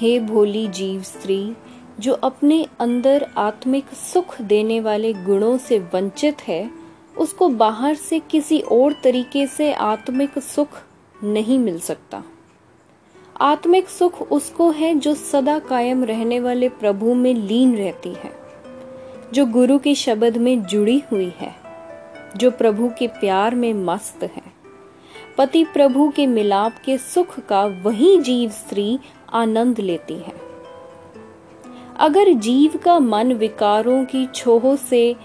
हे भोली जीव स्त्री, जो अपने अंदर आत्मिक सुख देने वाले गुणों से वंचित है, उसको बाहर से किसी और तरीके से आत्मिक सुख नहीं मिल सकता। आत्मिक सुख उसको है जो सदा कायम रहने वाले प्रभु में लीन रहती है, जो गुरु के शब्द में जुड़ी हुई है, जो प्रभु के प्यार में मस्त है। पति प्रभु के मिलाप के सुख का वही जीव स्त्री आनंद लेती है। अगर जीव का मन विकारों की छोह से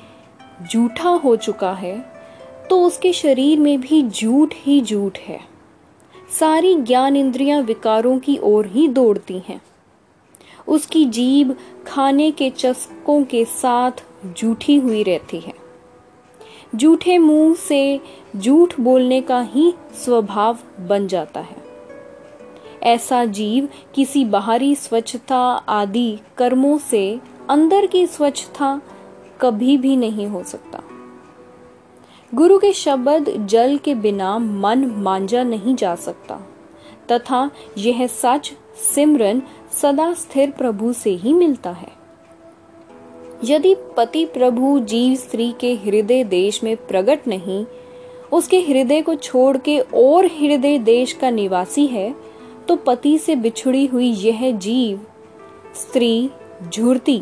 जूठा हो चुका है तो उसके शरीर में भी झूठ ही झूठ है। सारी ज्ञान इंद्रियाँ विकारों की ओर ही दौड़ती हैं। उसकी जीभ खाने के चस्कों के साथ जूठी हुई रहती है। जूठे मुँह से झूठ बोलने का ही स्वभाव बन जाता है। ऐसा जीव किसी बाहरी स्वच्छता आदि कर्मों से अंदर की स्वच्छता कभी भी नहीं हो सकता। गुरु के शब्द जल के बिना मन मांजा नहीं जा सकता, तथा यह सच सिमरन सदा स्थिर प्रभु से ही मिलता है। यदि पति प्रभु जीव स्त्री के हृदय देश में प्रकट नहीं, उसके हृदय को छोड़ के और हृदय देश का निवासी है तो पति से बिछुड़ी हुई यह जीव, स्त्री, झुरती,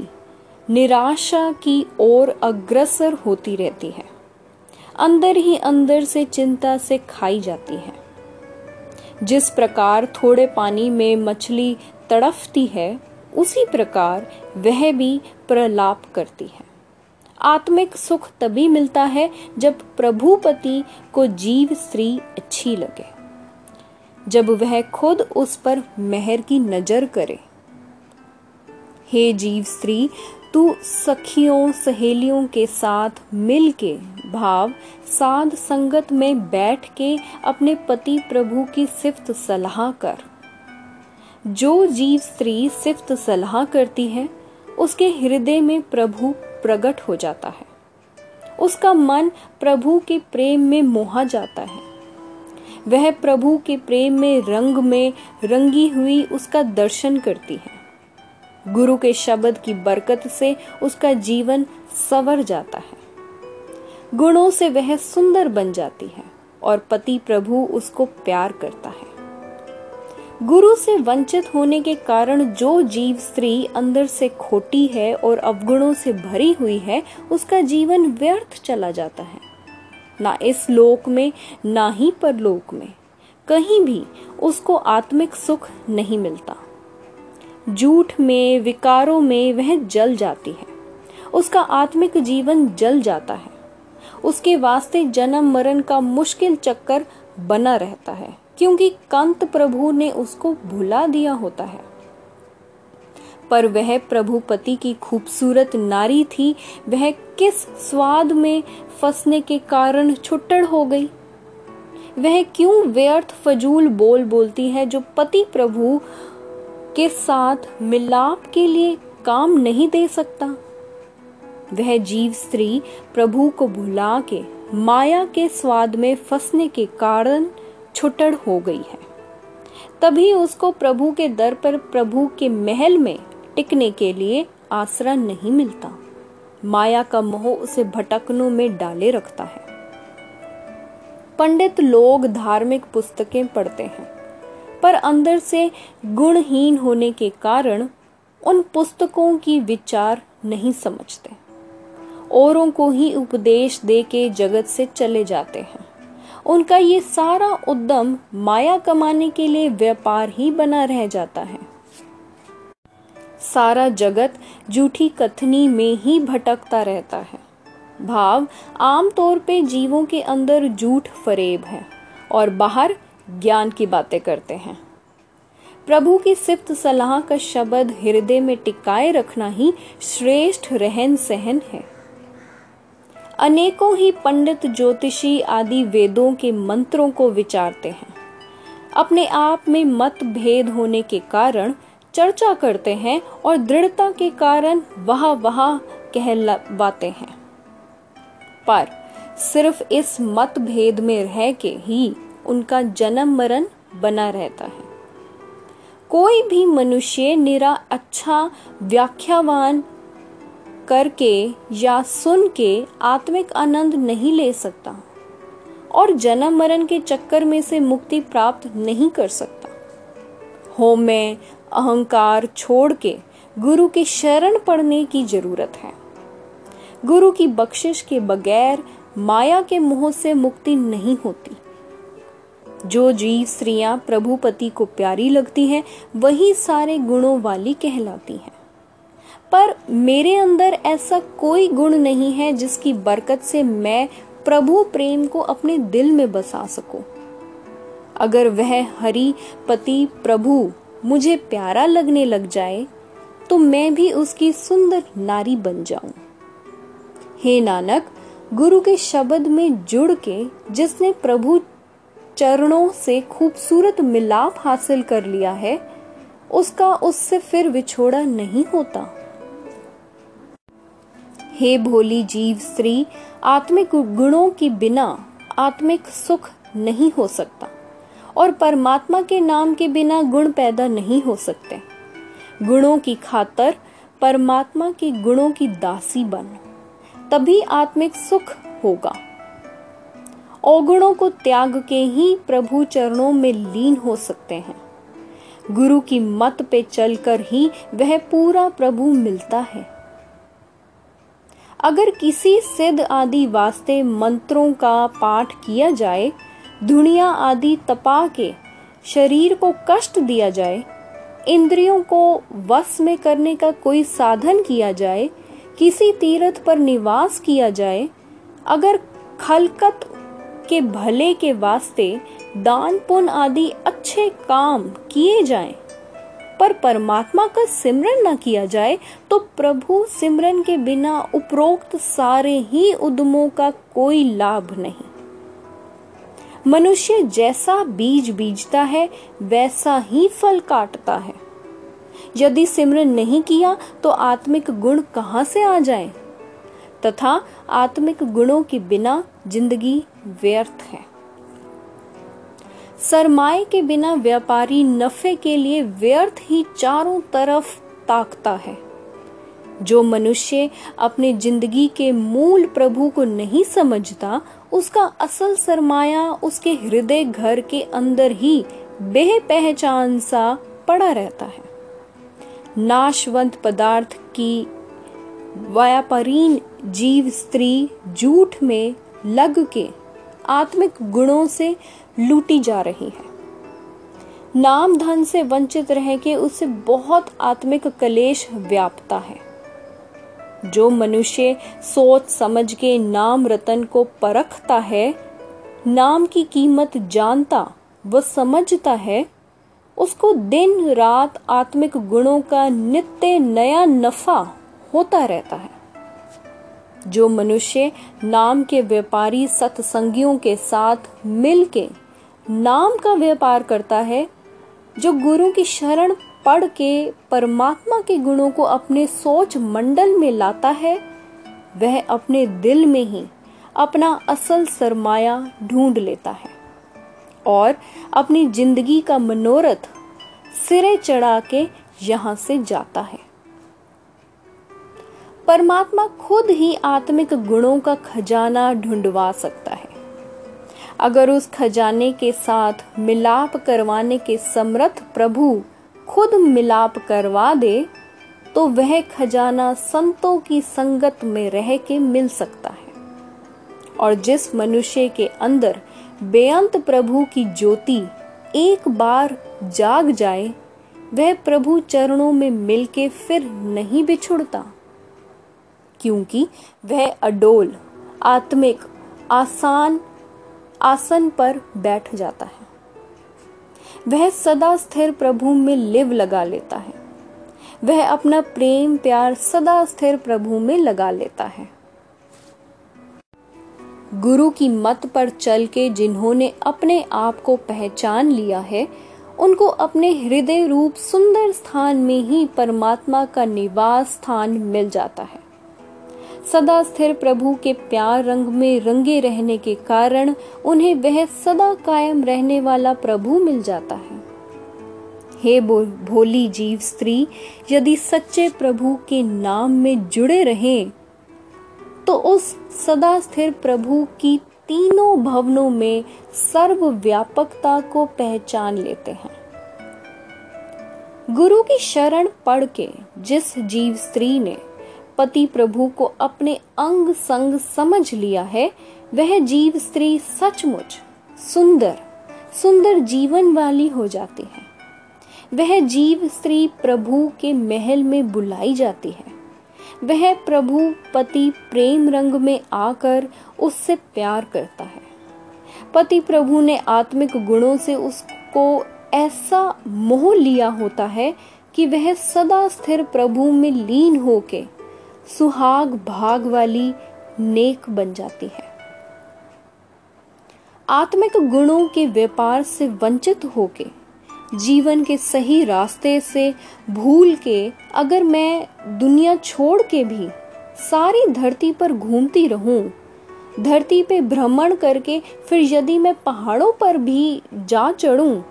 निराशा की ओर अग्रसर होती रहती है। अंदर ही अंदर से चिंता से खाई जाती है। जिस प्रकार थोड़े पानी में मछली तड़फती है, उसी प्रकार वह भी प्रलाप करती है। आत्मिक सुख तभी मिलता है जब प्रभुपति को जीव स्त्री अच्छी लगे। जब वह खुद उस पर मेहर की नज़र करे। हे जीव स्त्री, तू सखियों, सहेलियों के साथ मिल के भाव साध संगत में बैठ के अपने पति प्रभु की सिफ्त सलाह कर। जो जीव स्त्री सिफ्त सलाह करती है, उसके हृदय में प्रभु प्रकट हो जाता है। उसका मन प्रभु के प्रेम में मोहा जाता है। वह प्रभु के प्रेम में, रंग में, रंगी हुई उसका दर्शन करती है। गुरु के शब्द की बरकत से उसका जीवन सवर जाता है। गुणों से वह सुंदर बन जाती है और पति प्रभु उसको प्यार करता है। गुरु से वंचित होने के कारण जो जीव स्त्री अंदर से खोटी है और अवगुणों से भरी हुई है, उसका जीवन व्यर्थ चला जाता है। ना इस लोक में, ना ही परलोक में। कहीं भी उसको आत्मिक सुख नहीं मिलता। झूठ में, विकारों में वह जल जाती है। उसका आत्मिक जीवन जल जाता है। उसके वास्ते जन्म मरण का मुश्किल चक्कर बना रहता है, क्योंकि कंत प्रभु ने उसको भुला दिया होता है। पर वह प्रभुपति की खूबसूरत नारी थी, वह किस स्वाद में फंसने के कारण छुट्टड़ हो गई? वह क्यों व्यर्थ फजूल बोल बोलती है जो पति प्रभु के साथ मिलाप के लिए काम नहीं दे सकता? वह जीव स्त्री प्रभु को भुला के, माया के स्वाद में फंसने के कारण छुटड़ हो गई है। तभी उसको प्रभु के दर पर प्रभु के महल में टिकने के लिए आसरा नहीं मिलता। माया का मोह उसे भटकनों में डाले रखता है। पंडित लोग धार्मिक पुस्तकें पढ़ते हैं, पर अंदर से गुणहीन होने के कारण उन पुस्तकों की विचार नहीं समझते। औरों को ही उपदेश दे के जगत से चले जाते हैं। उनका ये सारा उद्यम माया कमाने के लिए व्यापार ही बना रह जाता है। सारा जगत झूठी कथनी में ही भटकता रहता है। भाव आमतौर पे जीवों के अंदर झूठ फरेब है और बाहर ज्ञान की बातें करते हैं। प्रभु की सिफ्त सलाह का शब्द हृदय में टिकाए रखना ही श्रेष्ठ रहन सहन है। अनेकों ही पंडित, ज्योतिषी आदि वेदों के मंत्रों को विचारते हैं। अपने आप में मत भेद होने के कारण चर्चा करते हैं और दृढ़ता के कारण वह वह कहलवाते हैं। पर सिर्फ़ इस मतभेद में रह के ही उनका जन्म मरण बना रहता है। कोई भी मनुष्य निरा अच्छा व्याख्यावान करके या सुन के आत्मिक आनंद नहीं ले सकता और जन्म मरण के चक्कर में से मुक्ति प्राप्त नहीं कर सकता। हो में अहंकार छोड़ के गुरु की शरण पड़ने की ज़रूरत है। गुरु की बख्शिश के बगैर माया के मोह से मुक्ति नहीं होती। जो जीव स्त्रियाँ प्रभुपति को प्यारी लगती हैं, वही सारे गुणों वाली कहलाती हैं। पर मेरे अंदर ऐसा कोई गुण नहीं है जिसकी बरकत से मैं प्रभु प्रेम को अपने दिल में बसा सकूँ। अगर वह हरि, पति, प्रभु मुझे प्यारा लगने लग जाए तो मैं भी उसकी सुंदर नारी बन जाऊँ। हे नानक, गुरु के शब्द में जुड़ के जिसने प्रभु चरणों से खूबसूरत मिलाप हासिल कर लिया है, उसका उससे फिर विछोड़ा नहीं होता। हे भोली जीव स्त्री, आत्मिक गुणों के बिना आत्मिक सुख नहीं हो सकता। और परमात्मा के नाम के बिना गुण पैदा नहीं हो सकते। गुणों की खातर परमात्मा के गुणों की दासी बन। तभी आत्मिक सुख होगा। अवगुणों को त्याग के ही प्रभु चरणों में लीन हो सकते हैं। गुरु की मत पे चलकर ही वह पूरा प्रभु मिलता है। अगर किसी सिद्ध आदि वास्ते मंत्रों का पाठ किया जाए दुनिया आदि तपा के शरीर को कष्ट दिया जाए इंद्रियों को वश में करने का कोई साधन किया जाए किसी तीर्थ पर निवास किया जाए अगर खलकत के भले के वास्ते दान पुण्य आदि अच्छे काम किए जाएँ, पर परमात्मा का सिमरन न किया जाए तो प्रभु सिमरन के बिना उपरोक्त सारे ही उद्यमों का कोई लाभ नहीं। मनुष्य जैसा बीज बीजता है, वैसा ही फल काटता है। यदि सिमरन नहीं किया तो आत्मिक गुण कहाँ से आ जाए? तथा आत्मिक गुणों के बिना ज़िंदगी व्यर्थ है। सरमाए के बिना व्यापारी नफे के लिए व्यर्थ ही चारों तरफ़ ताकता है। जो मनुष्य अपने ज़िंदगी के मूल प्रभु को नहीं समझता उसका असल सरमाया उसके हृदय घर के अंदर ही बेह पहचान सा पड़ा रहता है। नाशवंत पदार्थ की व्यापारीन जीव स्त्री झूठ में लग के आत्मिक गुणों से लूटी जा रही है। नाम धन से वंचित रह के उसे बहुत आत्मिक कलेश व्यापता है। जो मनुष्य सोच समझ के नाम रतन को परखता है, नाम की कीमत जानता व समझता है, उसको दिन रात आत्मिक गुणों का नित्य नया नफा होता रहता है। जो मनुष्य नाम के व्यापारी सत्संगियों के साथ मिलके नाम का व्यापार करता है, जो गुरु की शरण पढ़ के परमात्मा के गुणों को अपने सोच मंडल में लाता है, वह अपने दिल में ही अपना असल सरमाया ढूंढ लेता है और अपनी ज़िंदगी का मनोरथ सिरे चढ़ा के यहाँ से जाता है। परमात्मा खुद ही आत्मिक गुणों का खजाना ढूंढवा सकता है। अगर उस खजाने के साथ मिलाप करवाने के समर्थ प्रभु खुद मिलाप करवा दे तो वह खजाना संतों की संगत में रह के मिल सकता है। और जिस मनुष्य के अंदर बेअंत प्रभु की ज्योति एक बार जाग जाए, वह प्रभु चरणों में मिलके फिर नहीं बिछुड़ता। क्योंकि वह अडोल, आत्मिक, आसान, आसन पर बैठ जाता है। वह सदा स्थिर प्रभु में लिव लगा लेता है। वह अपना प्रेम, प्यार सदा स्थिर प्रभु में लगा लेता है। गुरु की मत पर चल के जिन्होंने अपने आप को पहचान लिया है, उनको अपने हृदय रूप सुंदर स्थान में ही परमात्मा का निवास स्थान मिल जाता है। सदा स्थिर प्रभु के प्यार रंग में रंगे रहने के कारण उन्हें वह सदा कायम रहने वाला प्रभु मिल जाता है। हे भोली जीव स्त्री, यदि सच्चे प्रभु के नाम में जुड़े रहें तो उस सदा स्थिर प्रभु की तीनों भवनों में सर्वव्यापकता को पहचान लेते हैं। गुरु की शरण पढ़ के जिस जीव स्त्री ने पति प्रभु को अपने अंग संग समझ लिया है, वह जीव स्त्री सचमुच सुंदर सुंदर जीवन वाली हो जाती है। वह जीव स्त्री प्रभु के महल में बुलाई जाती है। वह प्रभु पति प्रेम रंग में आकर उससे प्यार करता है। पति प्रभु ने आत्मिक गुणों से उसको ऐसा मोह लिया होता है कि वह सदा स्थिर प्रभु में लीन होके सुहाग भाग वाली नेक बन जाती है। आत्मिक गुणों के व्यापार से वंचित होके, जीवन के सही रास्ते से भूल के, अगर मैं दुनिया छोड़ के भी सारी धरती पर घूमती रहूँ, धरती पे भ्रमण करके फिर यदि मैं पहाड़ों पर भी जा चढ़ूं,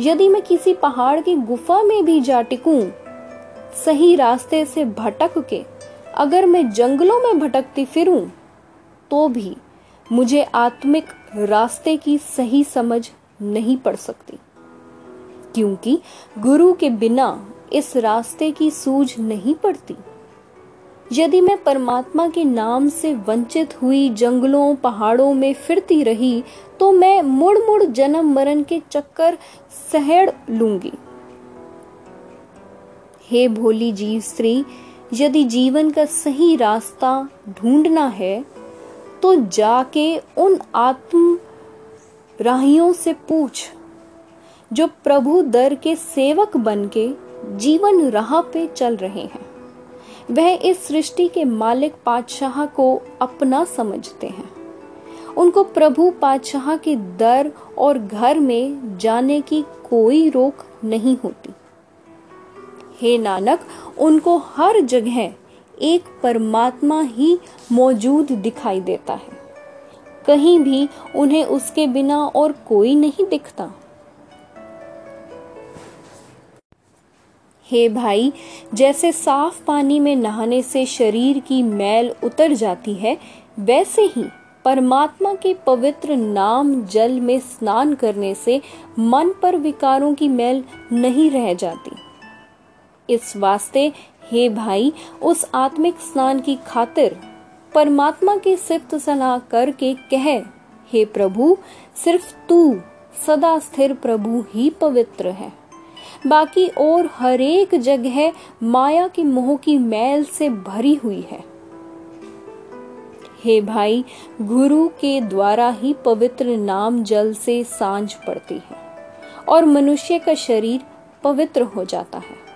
यदि मैं किसी पहाड़ की गुफा में भी जा टिकूं, सही रास्ते से भटक के अगर मैं जंगलों में भटकती फिरूं तो भी मुझे आत्मिक रास्ते की सही समझ नहीं पड़ सकती। क्योंकि गुरु के बिना इस रास्ते की सूझ नहीं पड़ती। यदि मैं परमात्मा के नाम से वंचित हुई जंगलों, पहाड़ों में फिरती रही तो मैं मुड़ मुड़ जन्म मरण के चक्कर सहड़ लूँगी। हे भोली जीव स्त्री यदि जीवन का सही रास्ता ढूंढना है तो जाके उन आत्म राहियों से पूछ, जो प्रभु दर के सेवक बन के जीवन राह पे चल रहे हैं। वह इस सृष्टि के मालिक पातशाह को अपना समझते हैं। उनको प्रभु पातशाह के दर और घर में जाने की कोई रोक नहीं होती। हे नानक, उनको हर जगह एक परमात्मा ही मौजूद दिखाई देता है। कहीं भी उन्हें उसके बिना और कोई नहीं दिखता। हे भाई, जैसे साफ़ पानी में नहाने से शरीर की मैल उतर जाती है, वैसे ही परमात्मा के पवित्र नाम जल में स्नान करने से मन पर विकारों की मैल नहीं रह जाती। इस वास्ते, हे भाई, उस आत्मिक स्नान की खातिर परमात्मा की सिफ्त सलाह करके कह, हे प्रभु, सिर्फ़ तू सदा स्थिर प्रभु ही पवित्र है। बाकी और हरेक जगह माया के मोह की मैल से भरी हुई है। हे भाई, गुरु के द्वारा ही पवित्र नाम जल से साँझ पड़ती है और मनुष्य का शरीर पवित्र हो जाता है।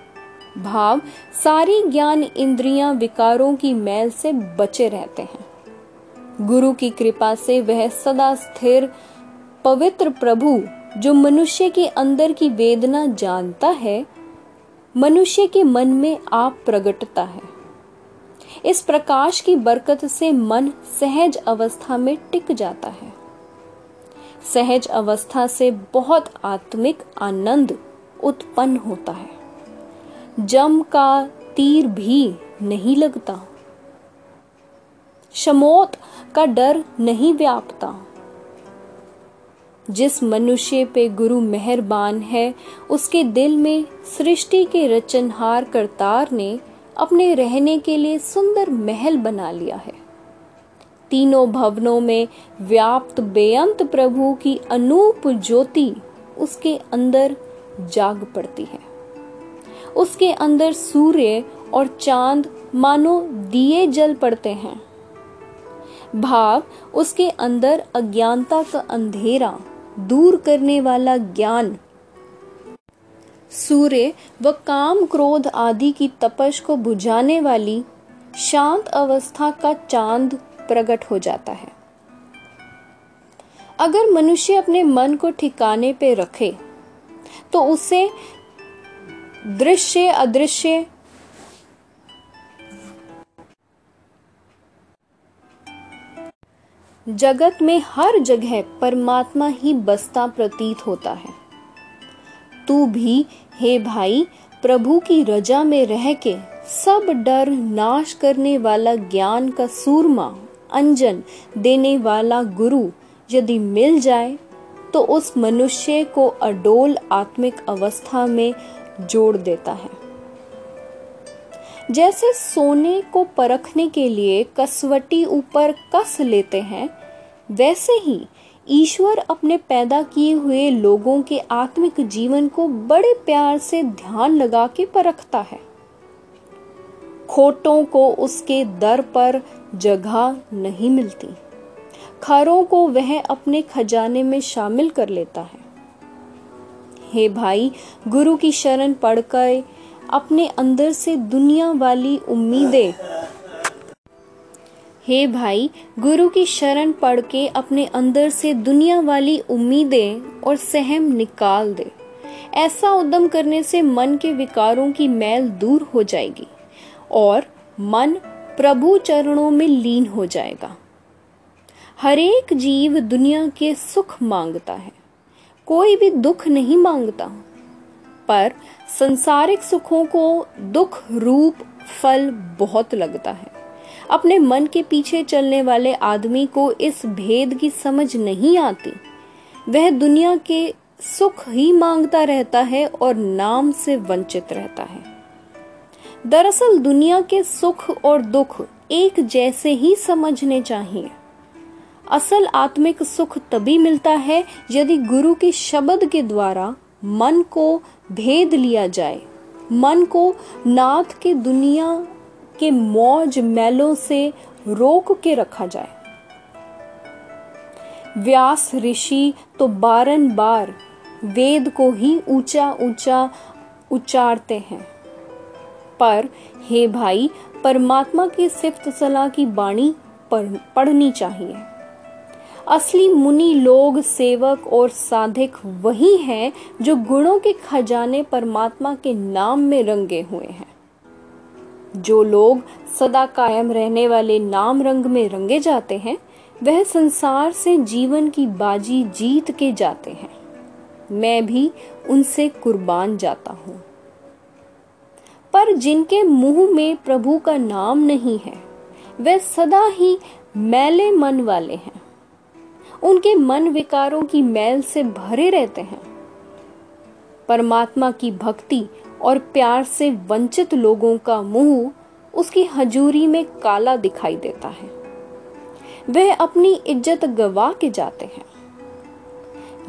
भाव सारी ज्ञान इंद्रियाँ विकारों की मैल से बचे रहते हैं। गुरु की कृपा से वह सदा स्थिर, पवित्र प्रभु, जो मनुष्य के अंदर की वेदना जानता है, मनुष्य के मन में आप प्रकटता है। इस प्रकाश की बरकत से मन सहज अवस्था में टिक जाता है। सहज अवस्था से बहुत आत्मिक आनंद उत्पन्न होता है। जम का तीर भी नहीं लगता। शमोत का डर नहीं व्यापता। जिस मनुष्य पे गुरु मेहरबान है, उसके दिल में सृष्टि के रचनहार करतार ने अपने रहने के लिए सुंदर महल बना लिया है। तीनों भवनों में व्याप्त बेअंत प्रभु की अनूप ज्योति उसके अंदर जाग पड़ती है। उसके अंदर सूर्य और चाँद मानो दिए जल पड़ते हैं। भाव, उसके अंदर अज्ञानता का अंधेरा दूर करने वाला ज्ञान। सूर्य व काम क्रोध आदि की तपश को बुझाने वाली शांत अवस्था का चाँद प्रकट हो जाता है। अगर मनुष्य अपने मन को ठिकाने पे रखे तो उसे दृश्य अदृश्य। जगत में हर जगह परमात्मा ही बसता प्रतीत होता है। तू भी, हे भाई, प्रभु की रजा में रह के सब डर नाश करने वाला ज्ञान का सूरमा, अंजन देने वाला गुरु यदि मिल जाए तो उस मनुष्य को अडोल आत्मिक अवस्था में जोड़ देता है। जैसे सोने को परखने के लिए कसवटी ऊपर कस लेते हैं, वैसे ही ईश्वर अपने पैदा किए हुए लोगों के आत्मिक जीवन को बड़े प्यार से ध्यान लगा के परखता है। खोटों को उसके दर पर जगह नहीं मिलती। खरों को वह अपने खजाने में शामिल कर लेता है। हे भाई, गुरु की शरण पढ़कर अपने अंदर से दुनिया वाली उम्मीदें। हे भाई, गुरु की शरण पढ़ के अपने अंदर से दुनिया वाली उम्मीदें और सहम निकाल दे। ऐसा उद्यम करने से मन के विकारों की मैल दूर हो जाएगी और मन प्रभु चरणों में लीन हो जाएगा। हरेक जीव दुनिया के सुख माँगता है। कोई भी दुख नहीं माँगता, पर संसारिक सुखों को दुख रूप फल बहुत लगता है। अपने मन के पीछे चलने वाले आदमी को इस भेद की समझ नहीं आती। वह दुनिया के सुख ही माँगता रहता है और नाम से वंचित रहता है। दरअसल दुनिया के सुख और दुख एक जैसे ही समझने चाहिए। असल आत्मिक सुख तभी मिलता है यदि गुरु के शब्द के द्वारा मन को भेद लिया जाए। मन को नाथ के दुनिया के मौज मैलों से रोक के रखा जाए। व्यास ऋषि तो बारंबार वेद को ही ऊँचा ऊँचा उच्चारते हैं। पर हे भाई, परमात्मा की सिफ्त सलाह की बाणी पढ़नी चाहिए। असली मुनि लोग, सेवक और साधिक वही हैं जो गुणों के खजाने परमात्मा के नाम में रंगे हुए हैं। जो लोग सदा कायम रहने वाले नाम रंग में रंगे जाते हैं, वह संसार से जीवन की बाजी जीत के जाते हैं। मैं भी उनसे कुर्बान जाता हूँ। पर जिनके मुँह में प्रभु का नाम नहीं है वे सदा ही मैले मन वाले हैं। उनके मन विकारों की मैल से भरे रहते हैं। परमात्मा की भक्ति और प्यार से वंचित लोगों का मुँह उसकी हजूरी में काला दिखाई देता है। वह अपनी इज़्ज़त गवा के जाते हैं।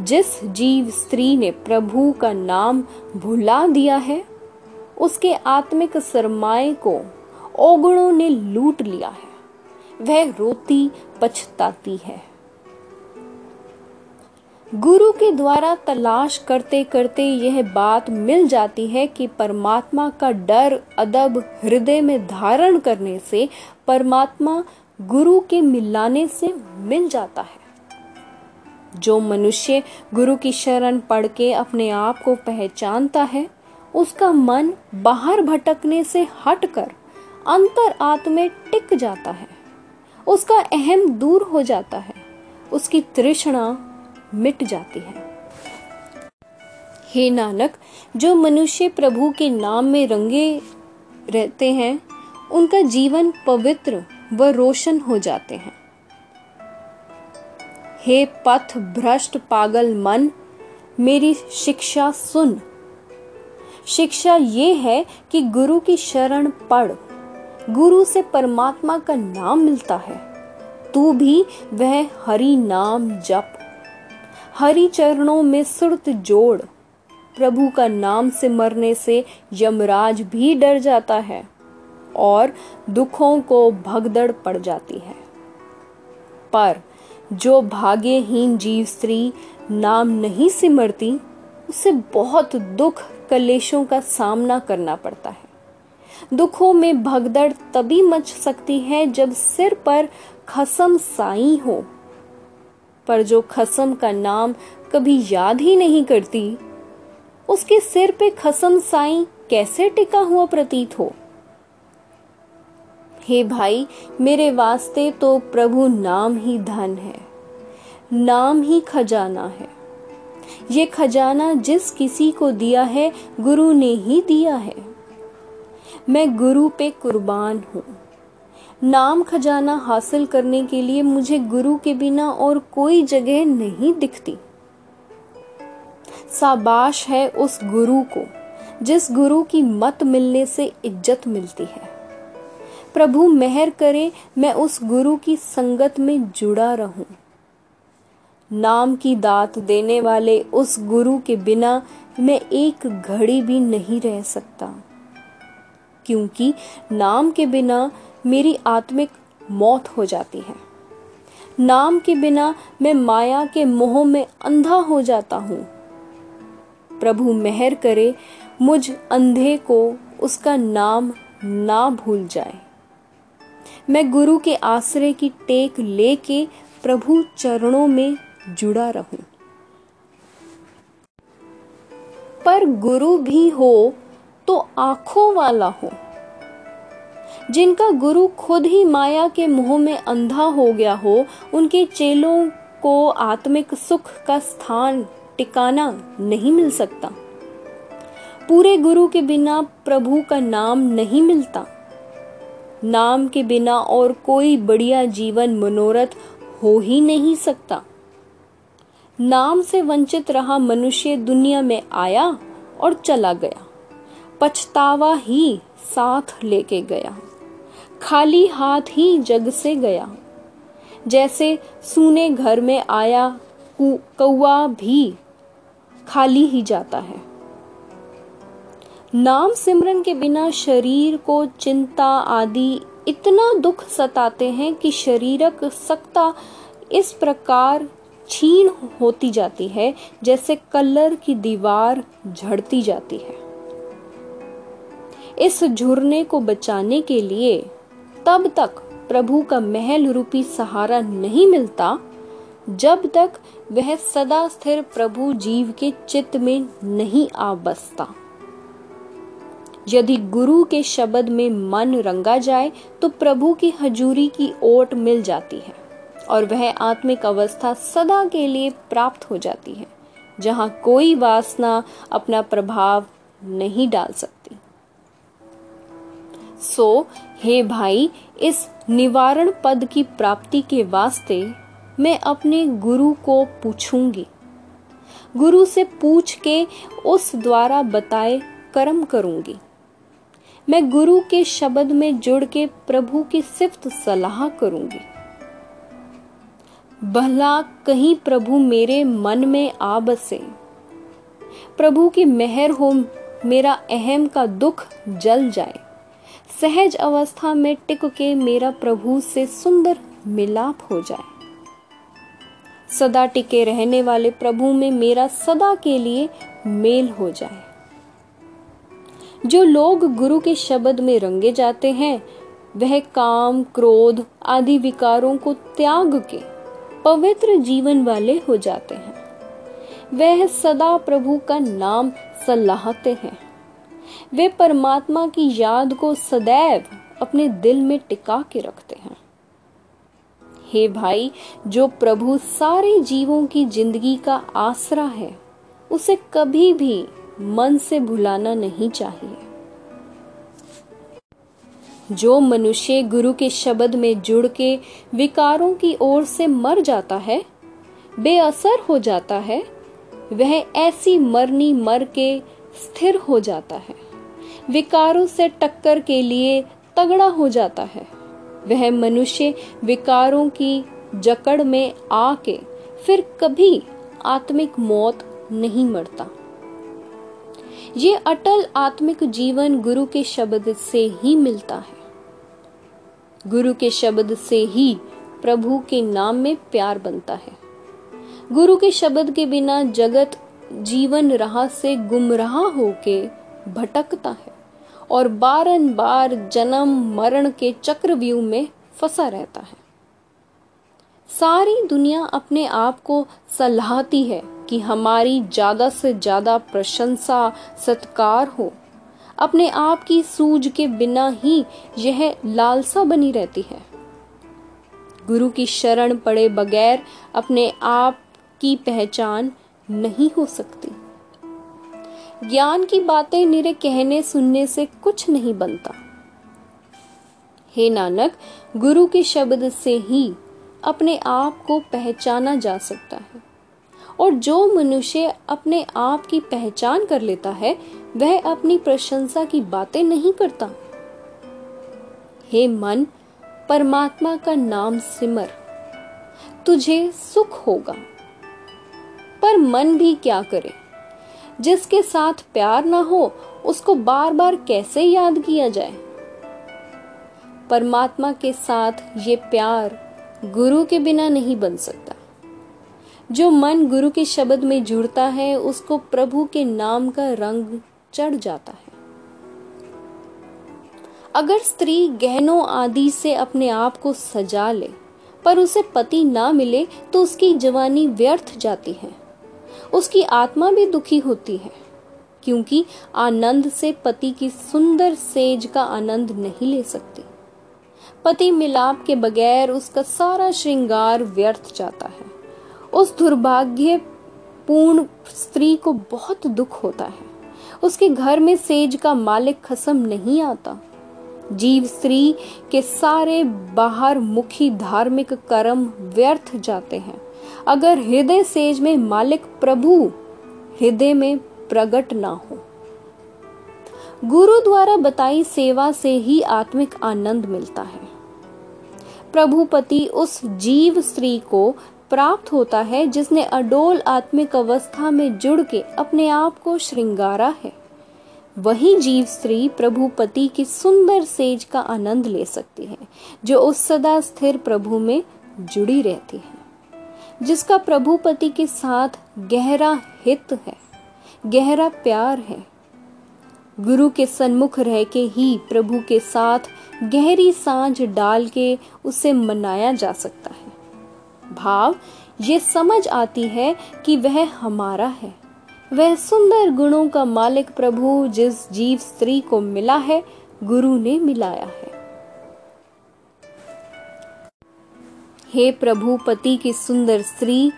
जिस जीव स्त्री ने प्रभु का नाम भुला दिया है, उसके आत्मिक सरमाए को ओगुणों ने लूट लिया है। वह रोती पछताती है। गुरु के द्वारा तलाश करते करते यह बात मिल जाती है कि परमात्मा का डर, अदब, हृदय में धारण करने से परमात्मा गुरु के मिलाने से मिल जाता है। जो मनुष्य गुरु की शरण पढ़ के अपने आप को पहचानता है, उसका मन बाहर भटकने से हटकर अंतर आत्मे टिक जाता है। उसका अहम दूर हो जाता है। उसकी तृष्णा मिट जाती है। हे नानक, जो मनुष्य प्रभु के नाम में रंगे रहते हैं, उनका जीवन पवित्र व रोशन हो जाते हैं। हे पथ भ्रष्ट पागल मन, मेरी शिक्षा सुन। शिक्षा ये है कि गुरु की शरण पढ़। गुरु से परमात्मा का नाम मिलता है। तू भी वह हरि नाम जप। हरि चरणों में सुरत जोड़। प्रभु का नाम से मरने से यमराज भी डर जाता है और दुखों को भगदड़ पड़ जाती है। पर जो भाग्यहीन जीव स्त्री नाम नहीं सिमरती, उसे बहुत दुख कलेशों का सामना करना पड़ता है। दुखों में भगदड़ तभी मच सकती है जब सिर पर खसम साई हो। पर जो खसम का नाम कभी याद ही नहीं करती। उसके सिर पे खसम साई कैसे टिका हुआ प्रतीत हो? हे भाई, मेरे वास्ते तो प्रभु नाम ही धन है। नाम ही खजाना है। ये खजाना जिस किसी को दिया है, गुरु ने ही दिया है। मैं गुरु पे कुर्बान हूँ। नाम खजाना हासिल करने के लिए मुझे गुरु के बिना और कोई जगह नहीं दिखती। साबाश है उस गुरु को, जिस गुरु की मत मिलने से इज़्ज़त मिलती है। प्रभु मेहर करे, मैं उस गुरु की संगत में जुड़ा रहूँ। नाम की दात देने वाले उस गुरु के बिना मैं एक घड़ी भी नहीं रह सकता, क्योंकि नाम के बिना मेरी आत्मिक मौत हो जाती है। नाम के बिना मैं माया के मोह में अंधा हो जाता हूँ। प्रभु मेहर करे, मुझ अंधे को उसका नाम ना भूल जाए। मैं गुरु के आश्रय की टेक लेके प्रभु चरणों में जुड़ा रहूँ। पर गुरु भी हो तो आँखों वाला हो। जिनका गुरु खुद ही माया के मुँह में अंधा हो गया हो, उनके चेलों को आत्मिक सुख का स्थान टिकाना नहीं मिल सकता। पूरे गुरु के बिना प्रभु का नाम नहीं मिलता। नाम के बिना और कोई बढ़िया जीवन मनोरथ हो ही नहीं सकता। नाम से वंचित रहा मनुष्य दुनिया में आया और चला गया। पछतावा ही साथ लेके गया। खाली हाथ ही जग से गया। जैसे सुने घर में आया कौआ भी खाली ही जाता है। नाम सिमरन के बिना शरीर को चिंता आदि इतना दुख सताते हैं कि शरीरक सकता इस प्रकार छीण होती जाती है, जैसे कलर की दीवार झड़ती जाती है। इस झुरने को बचाने के लिए तब तक प्रभु का महल रूपी सहारा नहीं मिलता, जब तक वह सदा स्थिर प्रभु जीव के चित्त में नहीं आ बसता। यदि गुरु के शब्द में मन रंगा जाए तो प्रभु की हजूरी की ओट मिल जाती है, और वह आत्मिक अवस्था सदा के लिए प्राप्त हो जाती है, जहाँ कोई वासना अपना प्रभाव नहीं डाल सकती। सो हे भाई, इस निवारण पद की प्राप्ति के वास्ते मैं अपने गुरु को पूछूँगी। गुरु से पूछ के उस द्वारा बताए कर्म करूँगी। मैं गुरु के शब्द में जुड़ के प्रभु की सिफ्त सलाह करूँगी। भला कहीं प्रभु मेरे मन में आ बसे प्रभु की मेहर हो, मेरा अहम का दुख जल जाए। सहज अवस्था में टिक के मेरा प्रभु से सुंदर मिलाप हो जाए। सदा टिके रहने वाले प्रभु में मेरा सदा के लिए मेल हो जाए। जो लोग गुरु के शब्द में रंगे जाते हैं, वह काम, क्रोध आदि विकारों को त्याग के पवित्र जीवन वाले हो जाते हैं। वह सदा प्रभु का नाम सलाहते हैं। वे परमात्मा की याद को सदैव अपने दिल में टिका के रखते हैं। हे भाई, जो प्रभु सारे जीवों की ज़िंदगी का आसरा है, उसे कभी भी मन से भुलाना नहीं चाहिए। जो मनुष्य गुरु के शब्द में जुड़ के विकारों की ओर से मर जाता है, बेअसर हो जाता है, वह ऐसी मरनी मर के स्थिर हो जाता है। विकारों से टक्कर के लिए तगड़ा हो जाता है। वह मनुष्य विकारों की जकड़ में आके फिर कभी आत्मिक मौत नहीं मरता। ये अटल आत्मिक जीवन गुरु के शब्द से ही मिलता है। गुरु के शब्द से ही प्रभु के नाम में प्यार बनता है। गुरु के शब्द के बिना जगत जीवन राह से गुमराह होके भटकता है और बारंबार जन्म मरण के चक्रव्यूह में फंसा रहता है। सारी दुनिया अपने आप को सलाहती है कि हमारी ज़्यादा से ज़्यादा प्रशंसा, सत्कार हो। अपने आप की सूझ के बिना ही यह लालसा बनी रहती है। गुरु की शरण पड़े बगैर अपने आप की पहचान नहीं हो सकती। ज्ञान की बातें निरे कहने सुनने से कुछ नहीं बनता। हे नानक, गुरु के शब्द से ही अपने आप को पहचाना जा सकता है। और जो मनुष्य अपने आप की पहचान कर लेता है, वह अपनी प्रशंसा की बातें नहीं करता। हे मन, परमात्मा का नाम सिमर, तुझे सुख होगा। पर मन भी क्या करे? जिसके साथ प्यार ना हो, उसको बार बार कैसे याद किया जाए? परमात्मा के साथ ये प्यार गुरु के बिना नहीं बन सकता। जो मन गुरु के शब्द में जुड़ता है, उसको प्रभु के नाम का रंग चढ़ जाता है। अगर स्त्री गहनों आदि से अपने आप को सजा ले, पर उसे पति ना मिले तो उसकी जवानी व्यर्थ जाती है। उसकी आत्मा भी दुखी होती है, क्योंकि आनंद से पति की सुंदर सेज का आनंद नहीं ले सकती। पति मिलाप के बगैर उसका सारा श्रृंगार व्यर्थ जाता है। उस दुर्भाग्य पूर्ण स्त्री को बहुत दुख होता है। उसके घर में सेज का मालिक खसम नहीं आता। जीव स्त्री के सारे बाहर मुखी धार्मिक कर्म व्यर्थ जाते हैं। अगर हृदय सेज में मालिक प्रभु, हृदय में प्रकट ना हो। गुरु द्वारा बताई सेवा से ही आत्मिक आनंद मिलता है। प्रभुपति उस जीव स्त्री को प्राप्त होता है जिसने अडोल आत्मिक अवस्था में जुड़ के अपने आप को श्रृंगारा है। वही जीव स्त्री प्रभुपति की सुंदर सेज का आनंद ले सकती है, जो उस सदा स्थिर प्रभु में जुड़ी रहती है। जिसका प्रभुपति के साथ गहरा हित है, गहरा प्यार है। गुरु के सन्मुख रह के ही प्रभु के साथ गहरी साँझ डाल के उसे मनाया जा सकता है। भाव, ये समझ आती है कि वह हमारा है। वह सुंदर गुणों का मालिक प्रभु जिस जीव स्त्री को मिला है, गुरु ने मिलाया है। हे प्रभु, पति की सुंदर स्त्री,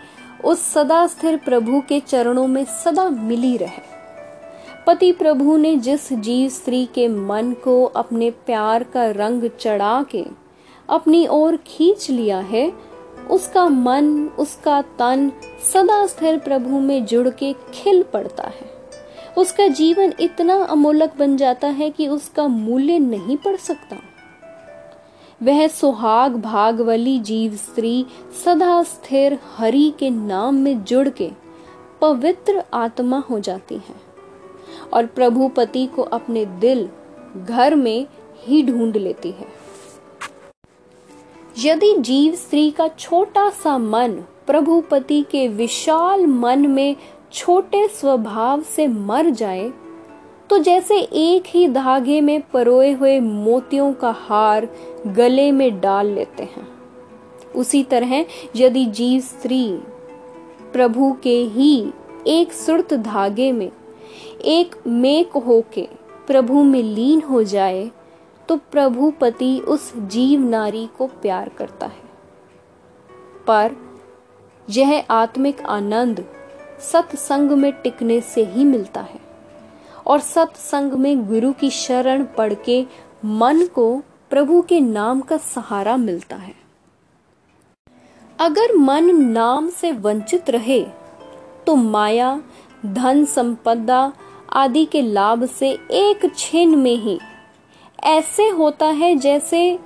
उस सदा स्थिर प्रभु के चरणों में सदा मिली रहे। पति प्रभु ने जिस जीव स्त्री के मन को अपने प्यार का रंग चढ़ा के अपनी ओर खींच लिया है, उसका मन, उसका तन सदा स्थिर प्रभु में जुड़ के खिल पड़ता है। उसका जीवन इतना अमोलक बन जाता है कि उसका मूल्य नहीं पड़ सकता। वह सुहाग भाग वाली जीव स्त्री सदा स्थिर हरि के नाम में जुड़ के पवित्र आत्मा हो जाती है। और प्रभु पति को अपने दिल घर में ही ढूंढ लेती है। यदि जीव स्त्री का छोटा सा मन प्रभुपति के विशाल मन में छोटे स्वभाव से मर जाए तो जैसे एक ही धागे में परोए हुए मोतियों का हार गले में डाल लेते हैं। उसी तरह यदि जीव स्त्री प्रभु के ही एक सुर्त धागे में एक मेक होके प्रभु में लीन हो जाए तो प्रभु पति उस जीव नारी को प्यार करता है। पर यह आत्मिक आनंद सत्संग में टिकने से ही मिलता है। और सत्संग में गुरु की शरण पढ़ के मन को प्रभु के नाम का सहारा मिलता है। अगर मन नाम से वंचित रहे तो माया, धन संपदा आदि के लाभ से एक क्षण में ही ऐसे होता है जैसे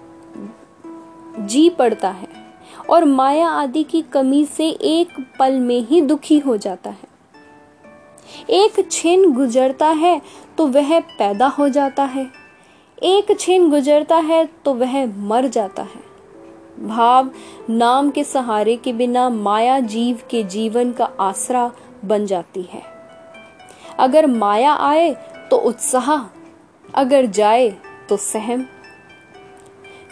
जी पड़ता है और माया आदि की कमी से एक पल में ही दुखी हो जाता है। एक छिन गुजरता है तो वह पैदा हो जाता है। एक क्षण गुजरता है तो वह मर जाता है। भाव नाम के सहारे के बिना माया जीव के जीवन का आसरा बन जाती है। अगर माया आए तो उत्साह, अगर जाए तो सहम।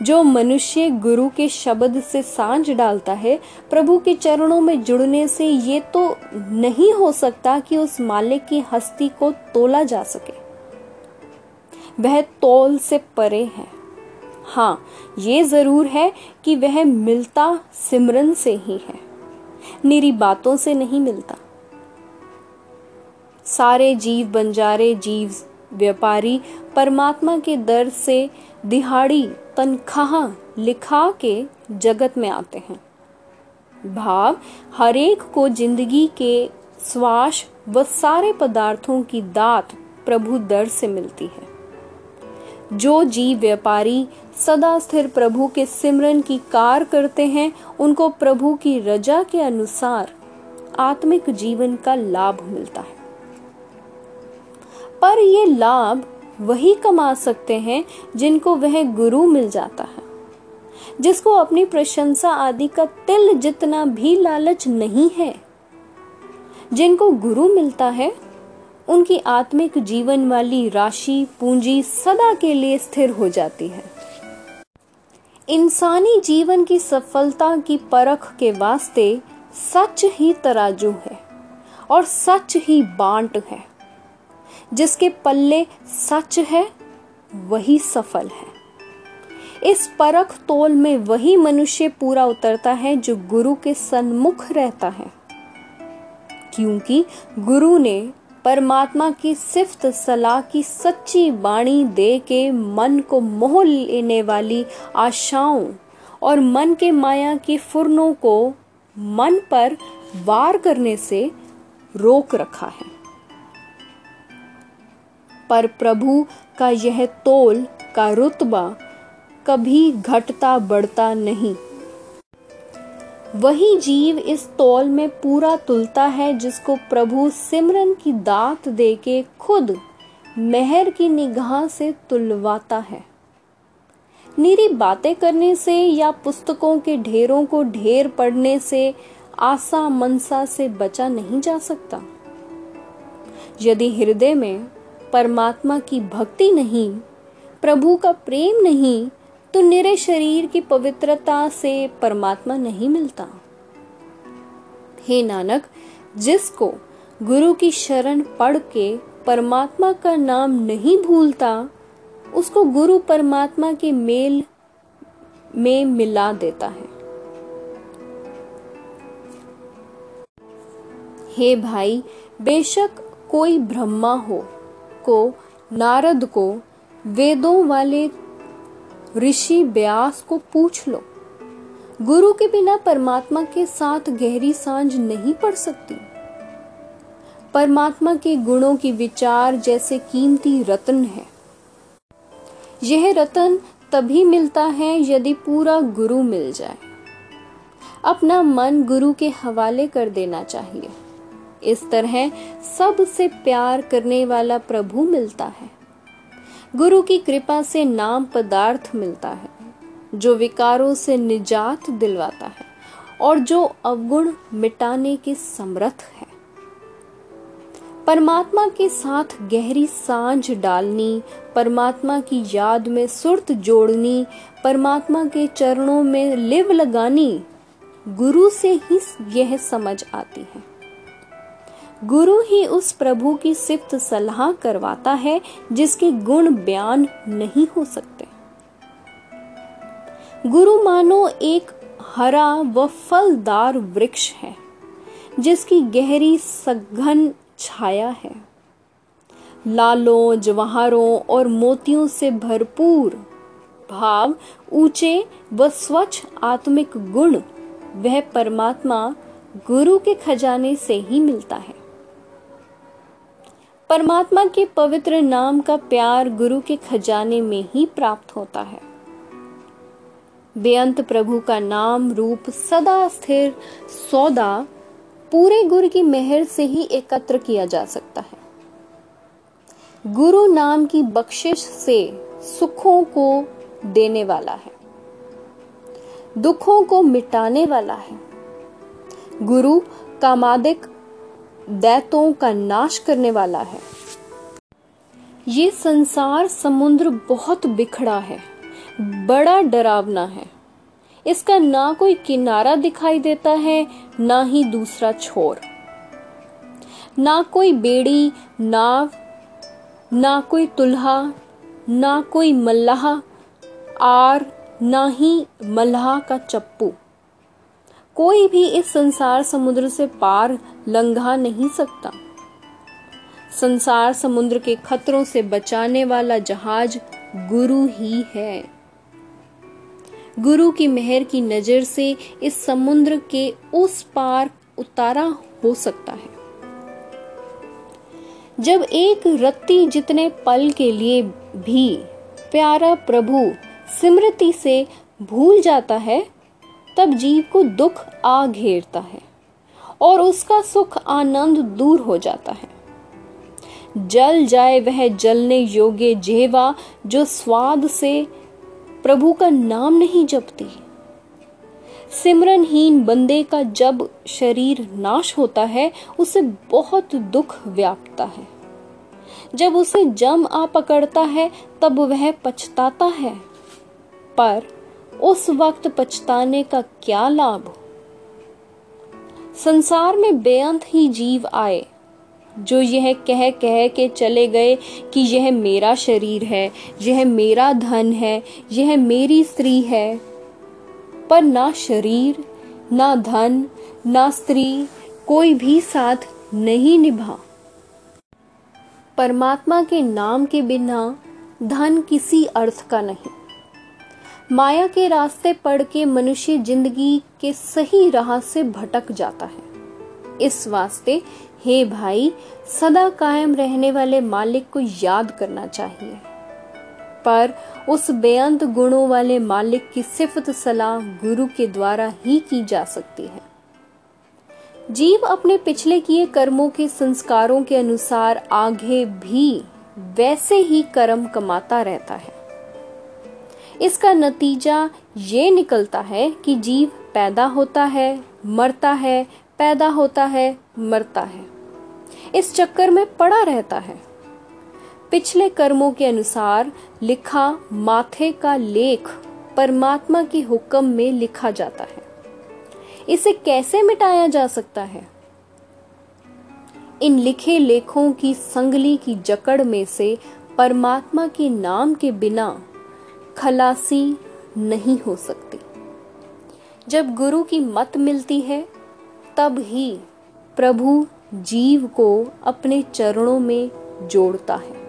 जो मनुष्य गुरु के शब्द से साँझ डालता है, प्रभु के चरणों में जुड़ने से ये तो नहीं हो सकता कि उस मालिक की हस्ती को तोला जा सके। वह तोल से परे है। हाँ ये ज़रूर है कि वह मिलता सिमरन से ही है। निरी बातों से नहीं मिलता। सारे जीव बंजारे, जीव व्यापारी, परमात्मा के दर से दिहाड़ी तनख्वाह लिखा के जगत में आते हैं। भाव हरेक को ज़िंदगी के श्वास व सारे पदार्थों की दात प्रभु दर से मिलती है। जो जीव व्यापारी सदा स्थिर प्रभु के सिमरन की कार करते हैं, उनको प्रभु की रजा के अनुसार आत्मिक जीवन का लाभ मिलता है। पर ये लाभ वही कमा सकते हैं जिनको वह गुरु मिल जाता है, जिसको अपनी प्रशंसा आदि का तिल जितना भी लालच नहीं है। जिनको गुरु मिलता है, उनकी आत्मिक जीवन वाली राशि पूंजी सदा के लिए स्थिर हो जाती है। इंसानी जीवन की सफलता की परख के वास्ते सच ही तराजू है और सच ही बांट है। जिसके पल्ले सच है, वही सफल है। इस परख तोल में वही मनुष्य पूरा उतरता है जो गुरु के सन्मुख रहता है। क्योंकि गुरु ने परमात्मा की सिफ्त सलाह की सच्ची बाणी दे के मन को मोह लेने वाली आशाओं और मन के माया की फुरनों को मन पर वार करने से रोक रखा है। पर प्रभु का यह तोल का रुतबा कभी घटता बढ़ता नहीं। वही जीव इस तौल में पूरा तुलता है जिसको प्रभु सिमरन की दात दे के खुद मेहर की निगाह से तुलवाता है। निरी बातें करने से या पुस्तकों के ढेरों को ढेर पढ़ने से आशा मनसा से बचा नहीं जा सकता। यदि हृदय में परमात्मा की भक्ति नहीं, प्रभु का प्रेम नहीं तो निरे शरीर की पवित्रता से परमात्मा नहीं मिलता। हे नानक, जिसको गुरु की शरण पढ़ के परमात्मा का नाम नहीं भूलता, उसको गुरु परमात्मा के मेल में मिला देता है। हे भाई, बेशक कोई ब्रह्मा हो को, नारद को, वेदों वाले ऋषि व्यास को पूछ लो। गुरु के बिना परमात्मा के साथ गहरी साँझ नहीं पड़ सकती। परमात्मा के गुणों की विचार जैसे कीमती रत्न है। यह रतन तभी मिलता है यदि पूरा गुरु मिल जाए। अपना मन गुरु के हवाले कर देना चाहिए। इस तरह सबसे प्यार करने वाला प्रभु मिलता है। गुरु की कृपा से नाम पदार्थ मिलता है, जो विकारों से निजात दिलवाता है और जो अवगुण मिटाने के समर्थ है। परमात्मा के साथ गहरी साँझ डालनी, परमात्मा की याद में सुरत जोड़नी, परमात्मा के चरणों में लिव लगानी गुरु से ही यह समझ आती है। गुरु ही उस प्रभु की सिफ्त सलाह करवाता है, जिसके गुण बयान नहीं हो सकते। गुरु मानो एक हरा व फलदार वृक्ष है, जिसकी गहरी सघन छाया है। लालों, जवाहरों और मोतियों से भरपूर भाव, ऊँचे व स्वच्छ आत्मिक गुण, वह परमात्मा गुरु के खजाने से ही मिलता है। परमात्मा के पवित्र नाम का प्यार गुरु के खजाने में ही प्राप्त होता है। बेअंत प्रभु का नाम रूप सदा स्थिर, सौदा पूरे गुरु की मेहर से ही एकत्र किया जा सकता है। गुरु नाम की बख्शिश से सुखों को देने वाला है, दुखों को मिटाने वाला है। गुरु कामादिक दैतों का नाश करने वाला है। ये संसार समुद्र बहुत बिखड़ा है, बड़ा डरावना है। इसका ना कोई किनारा दिखाई देता है, ना ही दूसरा छोर। ना कोई बेड़ी, नाव, ना कोई तुल्हा, ना कोई मल्लाह, आर, ना ही मल्लाह का चप्पू। कोई भी इस संसार समुद्र से पार लंघा नहीं सकता। संसार समुद्र के खतरों से बचाने वाला जहाज़ गुरु ही है। गुरु की मेहर की नज़र से इस समुद्र के उस पार उतारा हो सकता है। जब एक रत्ती जितने पल के लिए भी प्यारा प्रभु स्मृति से भूल जाता है, तब जीव को दुख आ घेरता है। और उसका सुख आनंद दूर हो जाता है। जल जाए वह जलने योग्य जेवा, जो स्वाद से प्रभु का नाम नहीं जपती। सिमरनहीन बंदे का जब शरीर नाश होता है, उसे बहुत दुख व्यापता है। जब उसे जम आ पकड़ता है, तब वह पछताता है। पर उस वक्त पछताने का क्या लाभ? संसार में बेअंत ही जीव आए, जो यह कह कह के चले गए कि यह मेरा शरीर है, यह मेरा धन है, यह मेरी स्त्री है। पर ना शरीर, ना धन, ना स्त्री कोई भी साथ नहीं निभा। परमात्मा के नाम के बिना धन किसी अर्थ का नहीं। माया के रास्ते पड़ के मनुष्य ज़िंदगी के सही राह से भटक जाता है। इस वास्ते हे भाई, सदा कायम रहने वाले मालिक को याद करना चाहिए। पर उस बेअंत गुणों वाले मालिक की सिफत सलाह गुरु के द्वारा ही की जा सकती है। जीव अपने पिछले किए कर्मों के संस्कारों के अनुसार आगे भी वैसे ही कर्म कमाता रहता है। इसका नतीजा ये निकलता है कि जीव पैदा होता है, मरता है, पैदा होता है, मरता है। इस चक्कर में पड़ा रहता है। पिछले कर्मों के अनुसार लिखा माथे का लेख परमात्मा की हुक्म में लिखा जाता है। इसे कैसे मिटाया जा सकता है? इन लिखे लेखों की संगली की जकड़ में से परमात्मा के नाम के बिना खलासी नहीं हो सकती। जब गुरु की मत मिलती है, तब ही प्रभु जीव को अपने चरणों में जोड़ता है।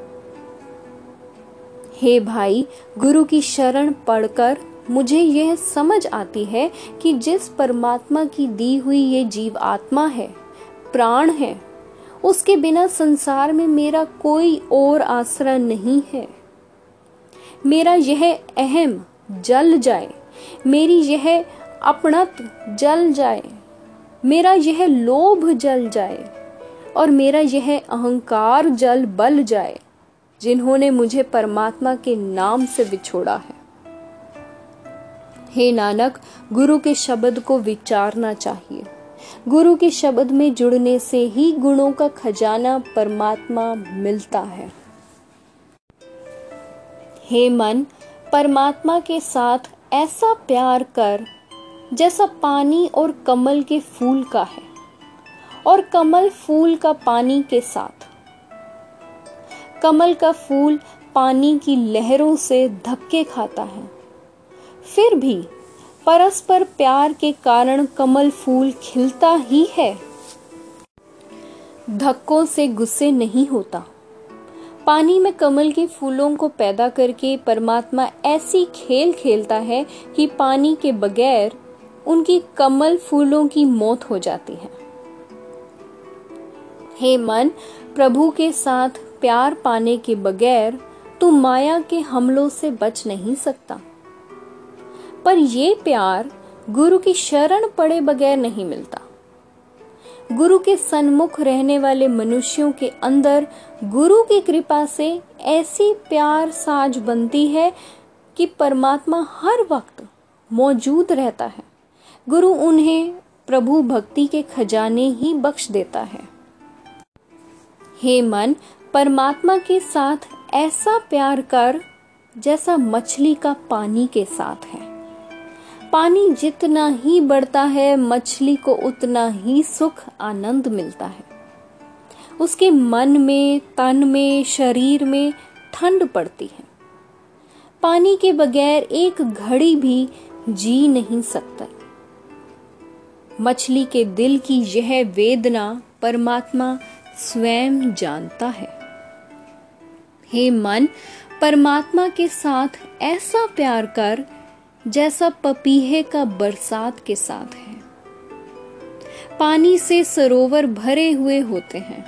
हे भाई, गुरु की शरण पढ़कर मुझे यह समझ आती है कि जिस परमात्मा की दी हुई ये जीव आत्मा है, प्राण है, उसके बिना संसार में मेरा कोई और आसरा नहीं है। मेरा यह अहम जल जाए। मेरी यह अपनत जल जाए। मेरा यह लोभ जल जाए। और मेरा यह अहंकार जल बल जाए, जिन्होंने मुझे परमात्मा के नाम से बिछोड़ा है। हे नानक, गुरु के शब्द को विचारना चाहिए। गुरु के शब्द में जुड़ने से ही गुणों का खजाना परमात्मा मिलता है। हे मन, परमात्मा के साथ ऐसा प्यार कर, जैसा पानी और कमल के फूल का है, और कमल फूल का पानी के साथ। कमल का फूल पानी की लहरों से धक्के खाता है। फिर भी परस्पर प्यार के कारण कमल फूल खिलता ही है। धक्कों से गुस्से नहीं होता। पानी में कमल के फूलों को पैदा करके परमात्मा ऐसी खेल खेलता है कि पानी के बगैर उनकी कमल फूलों की मौत हो जाती है। हे मन, प्रभु के साथ प्यार पाने के बगैर तू माया के हमलों से बच नहीं सकता। पर ये प्यार गुरु की शरण पड़े बगैर नहीं मिलता। गुरु के सन्मुख रहने वाले मनुष्यों के अंदर गुरु की कृपा से ऐसी प्यार साज बनती है कि परमात्मा हर वक्त मौजूद रहता है। गुरु उन्हें प्रभु भक्ति के खजाने ही बख्श देता है। हे मन, परमात्मा के साथ ऐसा प्यार कर जैसा मछली का पानी के साथ है। पानी जितना ही बढ़ता है, मछली को उतना ही सुख, आनंद मिलता है। उसके मन में, तन में, शरीर में ठंड पड़ती है। पानी के बगैर एक घड़ी भी जी नहीं सकता। मछली के दिल की यह वेदना परमात्मा स्वयं जानता है। हे मन, परमात्मा के साथ ऐसा प्यार कर जैसा पपीहे का बरसात के साथ है। पानी से सरोवर भरे हुए होते हैं।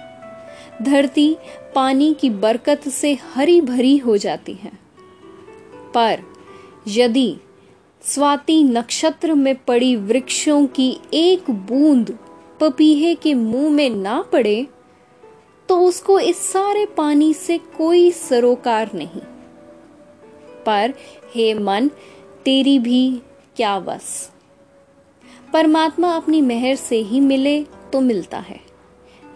धरती पानी की बरकत से हरी भरी हो जाती है। पर यदि स्वाति नक्षत्र में पड़ी वृक्षों की एक बूंद पपीहे के मुँह में ना पड़े तो उसको इस सारे पानी से कोई सरोकार नहीं। पर हे मन तेरी भी क्या बस। परमात्मा अपनी मेहर से ही मिले तो मिलता है।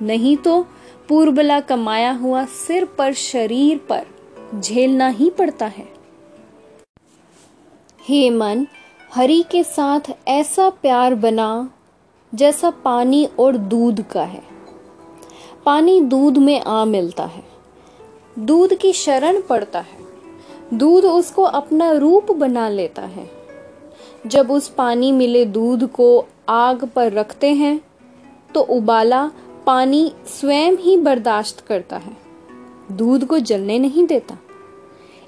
नहीं तो पूर्वला कमाया हुआ सिर पर शरीर पर झेलना ही पड़ता है। हे मन, हरि के साथ ऐसा प्यार बना जैसा पानी और दूध का है। पानी दूध में आ मिलता है। दूध की शरण पड़ता है। दूध उसको अपना रूप बना लेता है। जब उस पानी मिले दूध को आग पर रखते हैं तो उबाला पानी स्वयं ही बर्दाश्त करता है। दूध को जलने नहीं देता।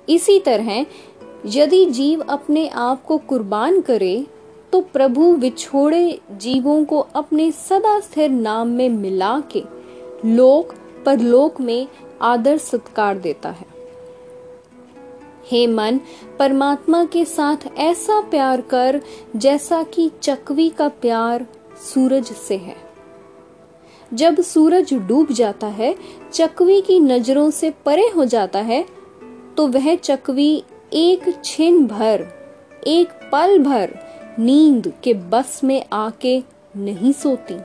इसी तरह, यदि जीव अपने आप को कुर्बान करे तो प्रभु विछोड़े जीवों को अपने सदा स्थिर नाम में मिला के लोक परलोक में आदर सत्कार देता है। हे मन, परमात्मा के साथ ऐसा प्यार कर जैसा कि चकवी का प्यार सूरज से है। जब सूरज डूब जाता है, चकवी की नज़रों से परे हो जाता है तो वह चकवी एक छिन भर, एक पल भर नींद के बस में आके नहीं सोती।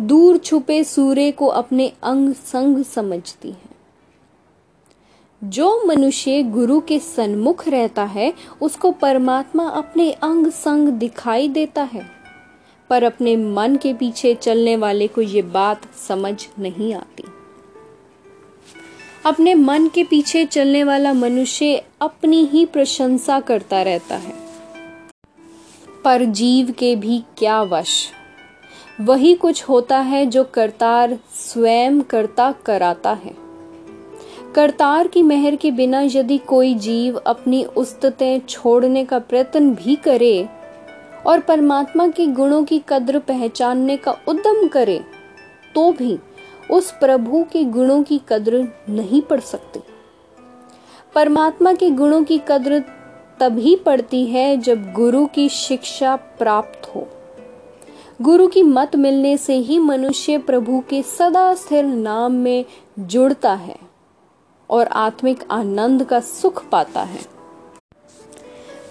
दूर छुपे सूर्य को अपने अंग संग समझती है। जो मनुष्य गुरु के सन्मुख रहता है, उसको परमात्मा अपने अंग संग दिखाई देता है। पर अपने मन के पीछे चलने वाले को ये बात समझ नहीं आती। अपने मन के पीछे चलने वाला मनुष्य अपनी ही प्रशंसा करता रहता है। पर जीव के भी क्या वश? वही कुछ होता है जो करतार स्वयं करता कराता है। करतार की मेहर के बिना यदि कोई जीव अपनी उस्ततें छोड़ने का प्रयत्न भी करे और परमात्मा के गुणों की कद्र पहचानने का उद्यम करे तो भी उस प्रभु के गुणों की कद्र नहीं पड़ सकती। परमात्मा के गुणों की कद्र तभी पड़ती है जब गुरु की शिक्षा प्राप्त हो। गुरु की मत मिलने से ही मनुष्य प्रभु के सदा स्थिर नाम में जुड़ता है। और आत्मिक आनंद का सुख पाता है।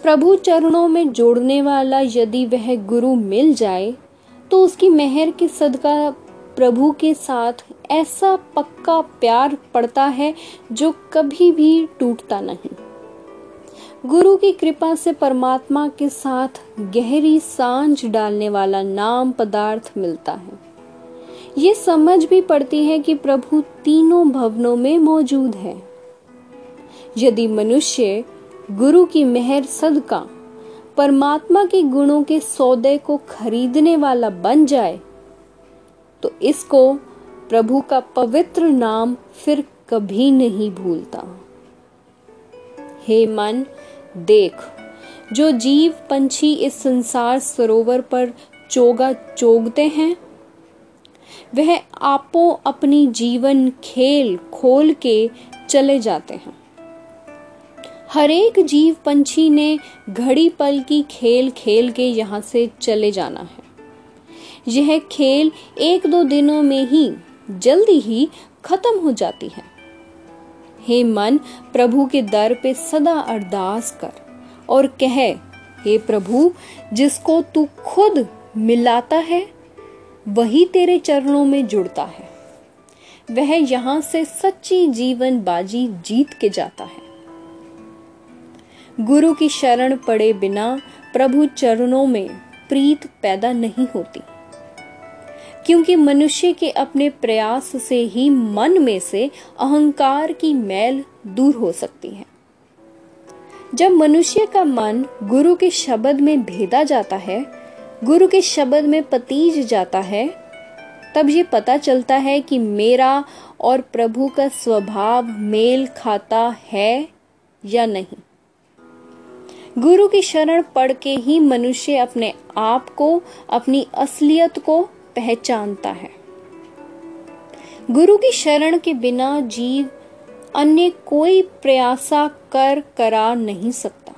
प्रभु चरणों में जोड़ने वाला यदि वह गुरु मिल जाए तो उसकी मेहर के सदका प्रभु के साथ ऐसा पक्का प्यार पड़ता है जो कभी भी टूटता नहीं। गुरु की कृपा से परमात्मा के साथ गहरी साँझ डालने वाला नाम पदार्थ मिलता है। ये समझ भी पड़ती है कि प्रभु तीनों भवनों में मौजूद है। यदि मनुष्य गुरु की मेहर सदका, परमात्मा के गुणों के सौदे को खरीदने वाला बन जाए तो इसको प्रभु का पवित्र नाम फिर कभी नहीं भूलता। हे मन, देख, जो जीव पंछी इस संसार सरोवर पर चोगा चोगते हैं वह आपो अपनी जीवन खेल खोल के चले जाते हैं। हरेक जीव पंछी ने घड़ी पल की खेल खेल के यहाँ से चले जाना है। यह खेल एक दो दिनों में ही, जल्दी ही खत्म हो जाती है। हे मन, प्रभु के दर पे सदा अरदास कर और कह, हे प्रभु, जिसको तू खुद मिलाता है वही तेरे चरणों में जुड़ता है। वह यहाँ से सच्ची जीवन बाजी जीत के जाता है। गुरु की शरण पड़े बिना प्रभु चरणों में प्रीत पैदा नहीं होती। क्योंकि मनुष्य के अपने प्रयास से ही मन में से अहंकार की मैल दूर हो सकती है। जब मनुष्य का मन गुरु के शब्द में भेदा जाता है गुरु के शब्द में पतीज जाता है, तब ये पता चलता है कि मेरा और प्रभु का स्वभाव मेल खाता है या नहीं। गुरु की शरण पढ़ के ही मनुष्य अपने आप को, अपनी असलियत को पहचानता है। गुरु की शरण के बिना जीव अन्य कोई प्रयासा कर, करा नहीं सकता।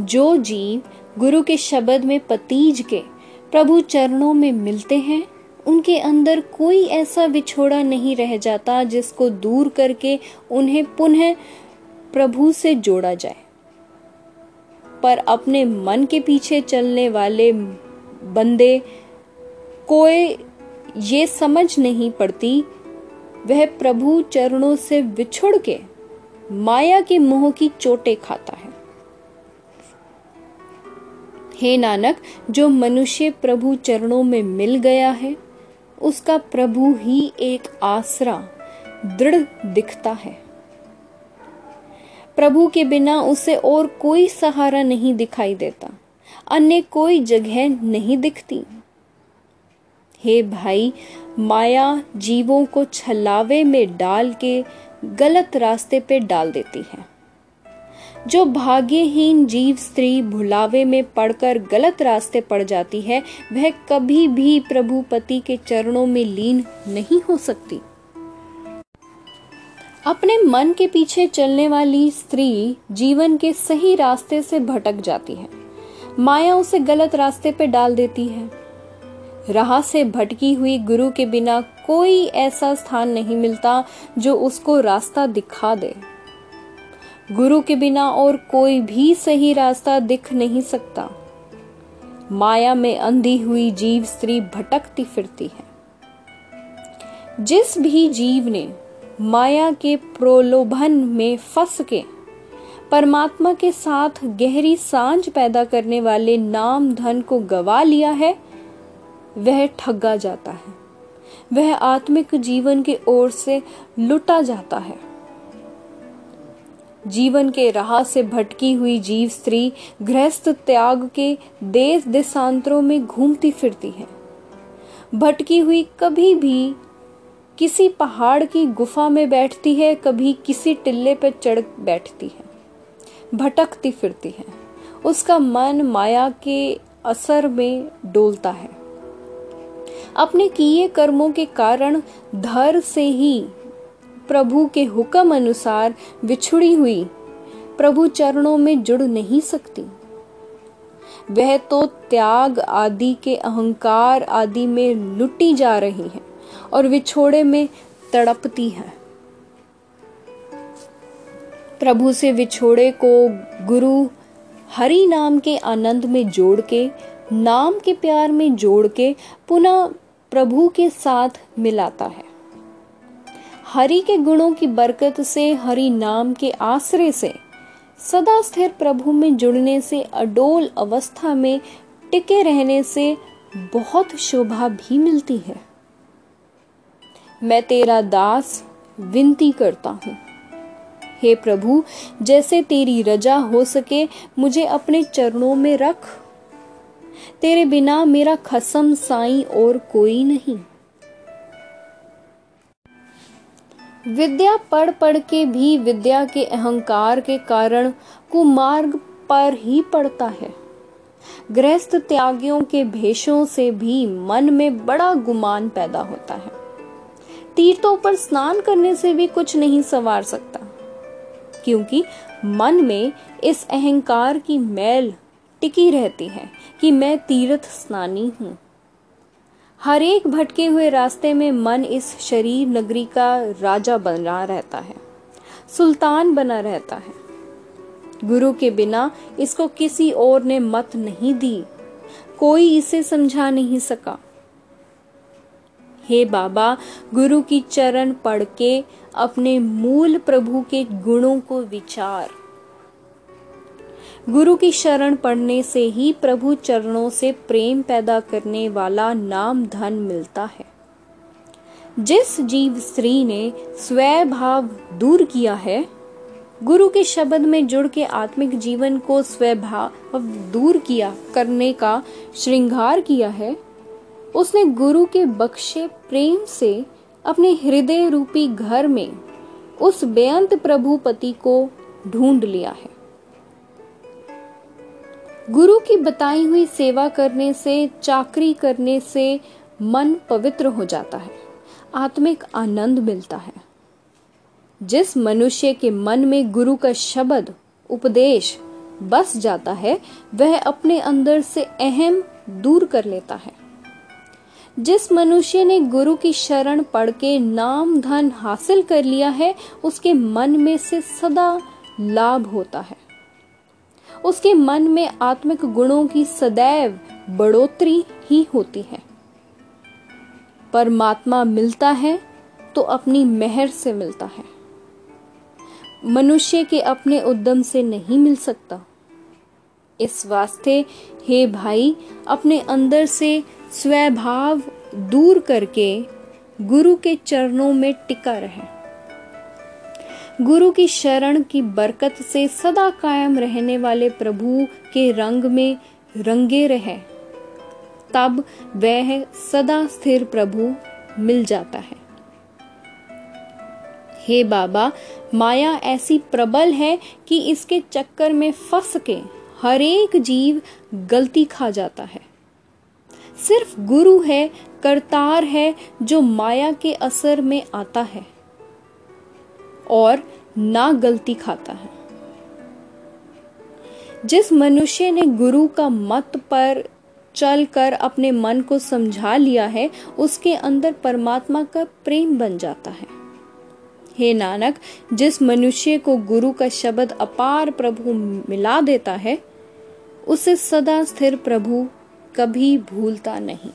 जो जीव गुरु के शब्द में पतीज के प्रभु चरणों में मिलते हैं, उनके अंदर कोई ऐसा विछोड़ा नहीं रह जाता जिसको दूर करके उन्हें पुनः प्रभु से जोड़ा जाए। पर अपने मन के पीछे चलने वाले बंदे कोई ये समझ नहीं पड़ती, वह प्रभु चरणों से विछुड़ के माया के मोह की चोटें खाता है। हे नानक, जो मनुष्य प्रभु चरणों में मिल गया है, उसका प्रभु ही एक आसरा, दृढ़ दिखता है। प्रभु के बिना उसे और कोई सहारा नहीं दिखाई देता, अन्य कोई जगह नहीं दिखती। हे भाई, माया जीवों को छलावे में डाल के गलत रास्ते पे डाल देती है। जो भाग्यहीन जीव स्त्री भुलावे में पड़कर गलत रास्ते पड़ जाती है, वह कभी भी प्रभु पति के चरणों में लीन नहीं हो सकती। अपने मन के पीछे चलने वाली स्त्री जीवन के सही रास्ते से भटक जाती है। माया उसे गलत रास्ते पे डाल देती है। राह से भटकी हुई गुरु के बिना कोई ऐसा स्थान नहीं मिलता जो उसको रास्ता दिखा दे। गुरु के बिना और कोई भी सही रास्ता दिख नहीं सकता। माया में अंधी हुई जीव स्त्री भटकती फिरती है। जिस भी जीव ने माया के प्रलोभन में फंस के परमात्मा के साथ गहरी साँझ पैदा करने वाले नाम धन को गवा लिया है, वह ठगा जाता है। वह आत्मिक जीवन के ओर से लुटा जाता है। जीवन के राह से भटकी हुई जीव स्त्री गृहस्थ त्याग के देश देशांतरों में घूमती फिरती है। भटकी हुई कभी भी किसी पहाड़ की गुफा में बैठती है, कभी किसी टिल्ले पर चढ़ बैठती है। भटकती फिरती है। उसका मन माया के असर में डोलता है। अपने किए कर्मों के कारण धर से ही प्रभु के हुक्म अनुसार विछुड़ी हुई। प्रभु चरणों में जुड़ नहीं सकती। वह तो त्याग आदि के अहंकार आदि में लुटी जा रही है और विछोड़े में तड़पती है। प्रभु से विछोड़े को गुरु हरि नाम के आनंद में जोड़ के, नाम के प्यार में जोड़ के पुनः प्रभु के साथ मिलाता है। हरि के गुणों की बरकत से, हरि नाम के आश्रय से, सदा स्थिर प्रभु में जुड़ने से, अडोल अवस्था में टिके रहने से बहुत शोभा भी मिलती है। मैं तेरा दास विनती करता हूँ। हे प्रभु, जैसे तेरी रजा हो सके, मुझे अपने चरणों में रख। तेरे बिना मेरा खसम साई और कोई नहीं। विद्या पढ़ पढ़ के भी विद्या के अहंकार के कारण कुमार्ग पर ही पड़ता है। गृहस्थ त्यागियों के भेषों से भी मन में बड़ा गुमान पैदा होता है। तीर्थों पर स्नान करने से भी कुछ नहीं संवार सकता, क्योंकि मन में इस अहंकार की मैल टिकी रहती है कि मैं तीर्थ स्नानी हूँ। हर एक भटके हुए रास्ते में मन इस शरीर नगरी का राजा बना रहता है, सुल्तान बना रहता है। गुरु के बिना इसको किसी और ने मत नहीं दी, कोई इसे समझा नहीं सका। हे बाबा, गुरु की चरण पढ़ के अपने मूल प्रभु के गुणों को विचार। गुरु की शरण पढ़ने से ही प्रभु चरणों से प्रेम पैदा करने वाला नाम धन मिलता है। जिस जीव स्त्री ने स्वभाव दूर किया है, गुरु के शब्द में जुड़ के आत्मिक जीवन को स्वभाव दूर किया, करने का श्रृंगार किया है, उसने गुरु के बख्शे प्रेम से अपने हृदय रूपी घर में उस बेअंत प्रभुपति को ढूंढ लिया है। गुरु की बताई हुई सेवा करने से, चाकरी करने से मन पवित्र हो जाता है। आत्मिक आनंद मिलता है। जिस मनुष्य के मन में गुरु का शब्द, उपदेश बस जाता है, वह अपने अंदर से अहम दूर कर लेता है। जिस मनुष्य ने गुरु की शरण पढ़ के नाम धन हासिल कर लिया है, उसके मन में से सदा लाभ होता है। उसके मन में आत्मिक गुणों की सदैव बढ़ोतरी ही होती है। परमात्मा मिलता है तो अपनी मेहर से मिलता है। मनुष्य के अपने उद्यम से नहीं मिल सकता। इस वास्ते हे भाई, अपने अंदर से स्वभाव दूर करके गुरु के चरणों में टिका रहे। गुरु की शरण की बरकत से सदा कायम रहने वाले प्रभु के रंग में रंगे रहे। तब वह सदा स्थिर प्रभु मिल जाता है। हे बाबा, माया ऐसी प्रबल है कि इसके चक्कर में फंस के हर एक जीव गलती खा जाता है। सिर्फ़ गुरु है, करतार है जो माया के असर में आता है। और ना गलती खाता है। जिस मनुष्य ने गुरु का मत पर चलकर अपने मन को समझा लिया है, उसके अंदर परमात्मा का प्रेम बन जाता है। हे नानक, जिस मनुष्य को गुरु का शब्द अपार प्रभु मिला देता है, उसे सदा स्थिर प्रभु कभी भूलता नहीं।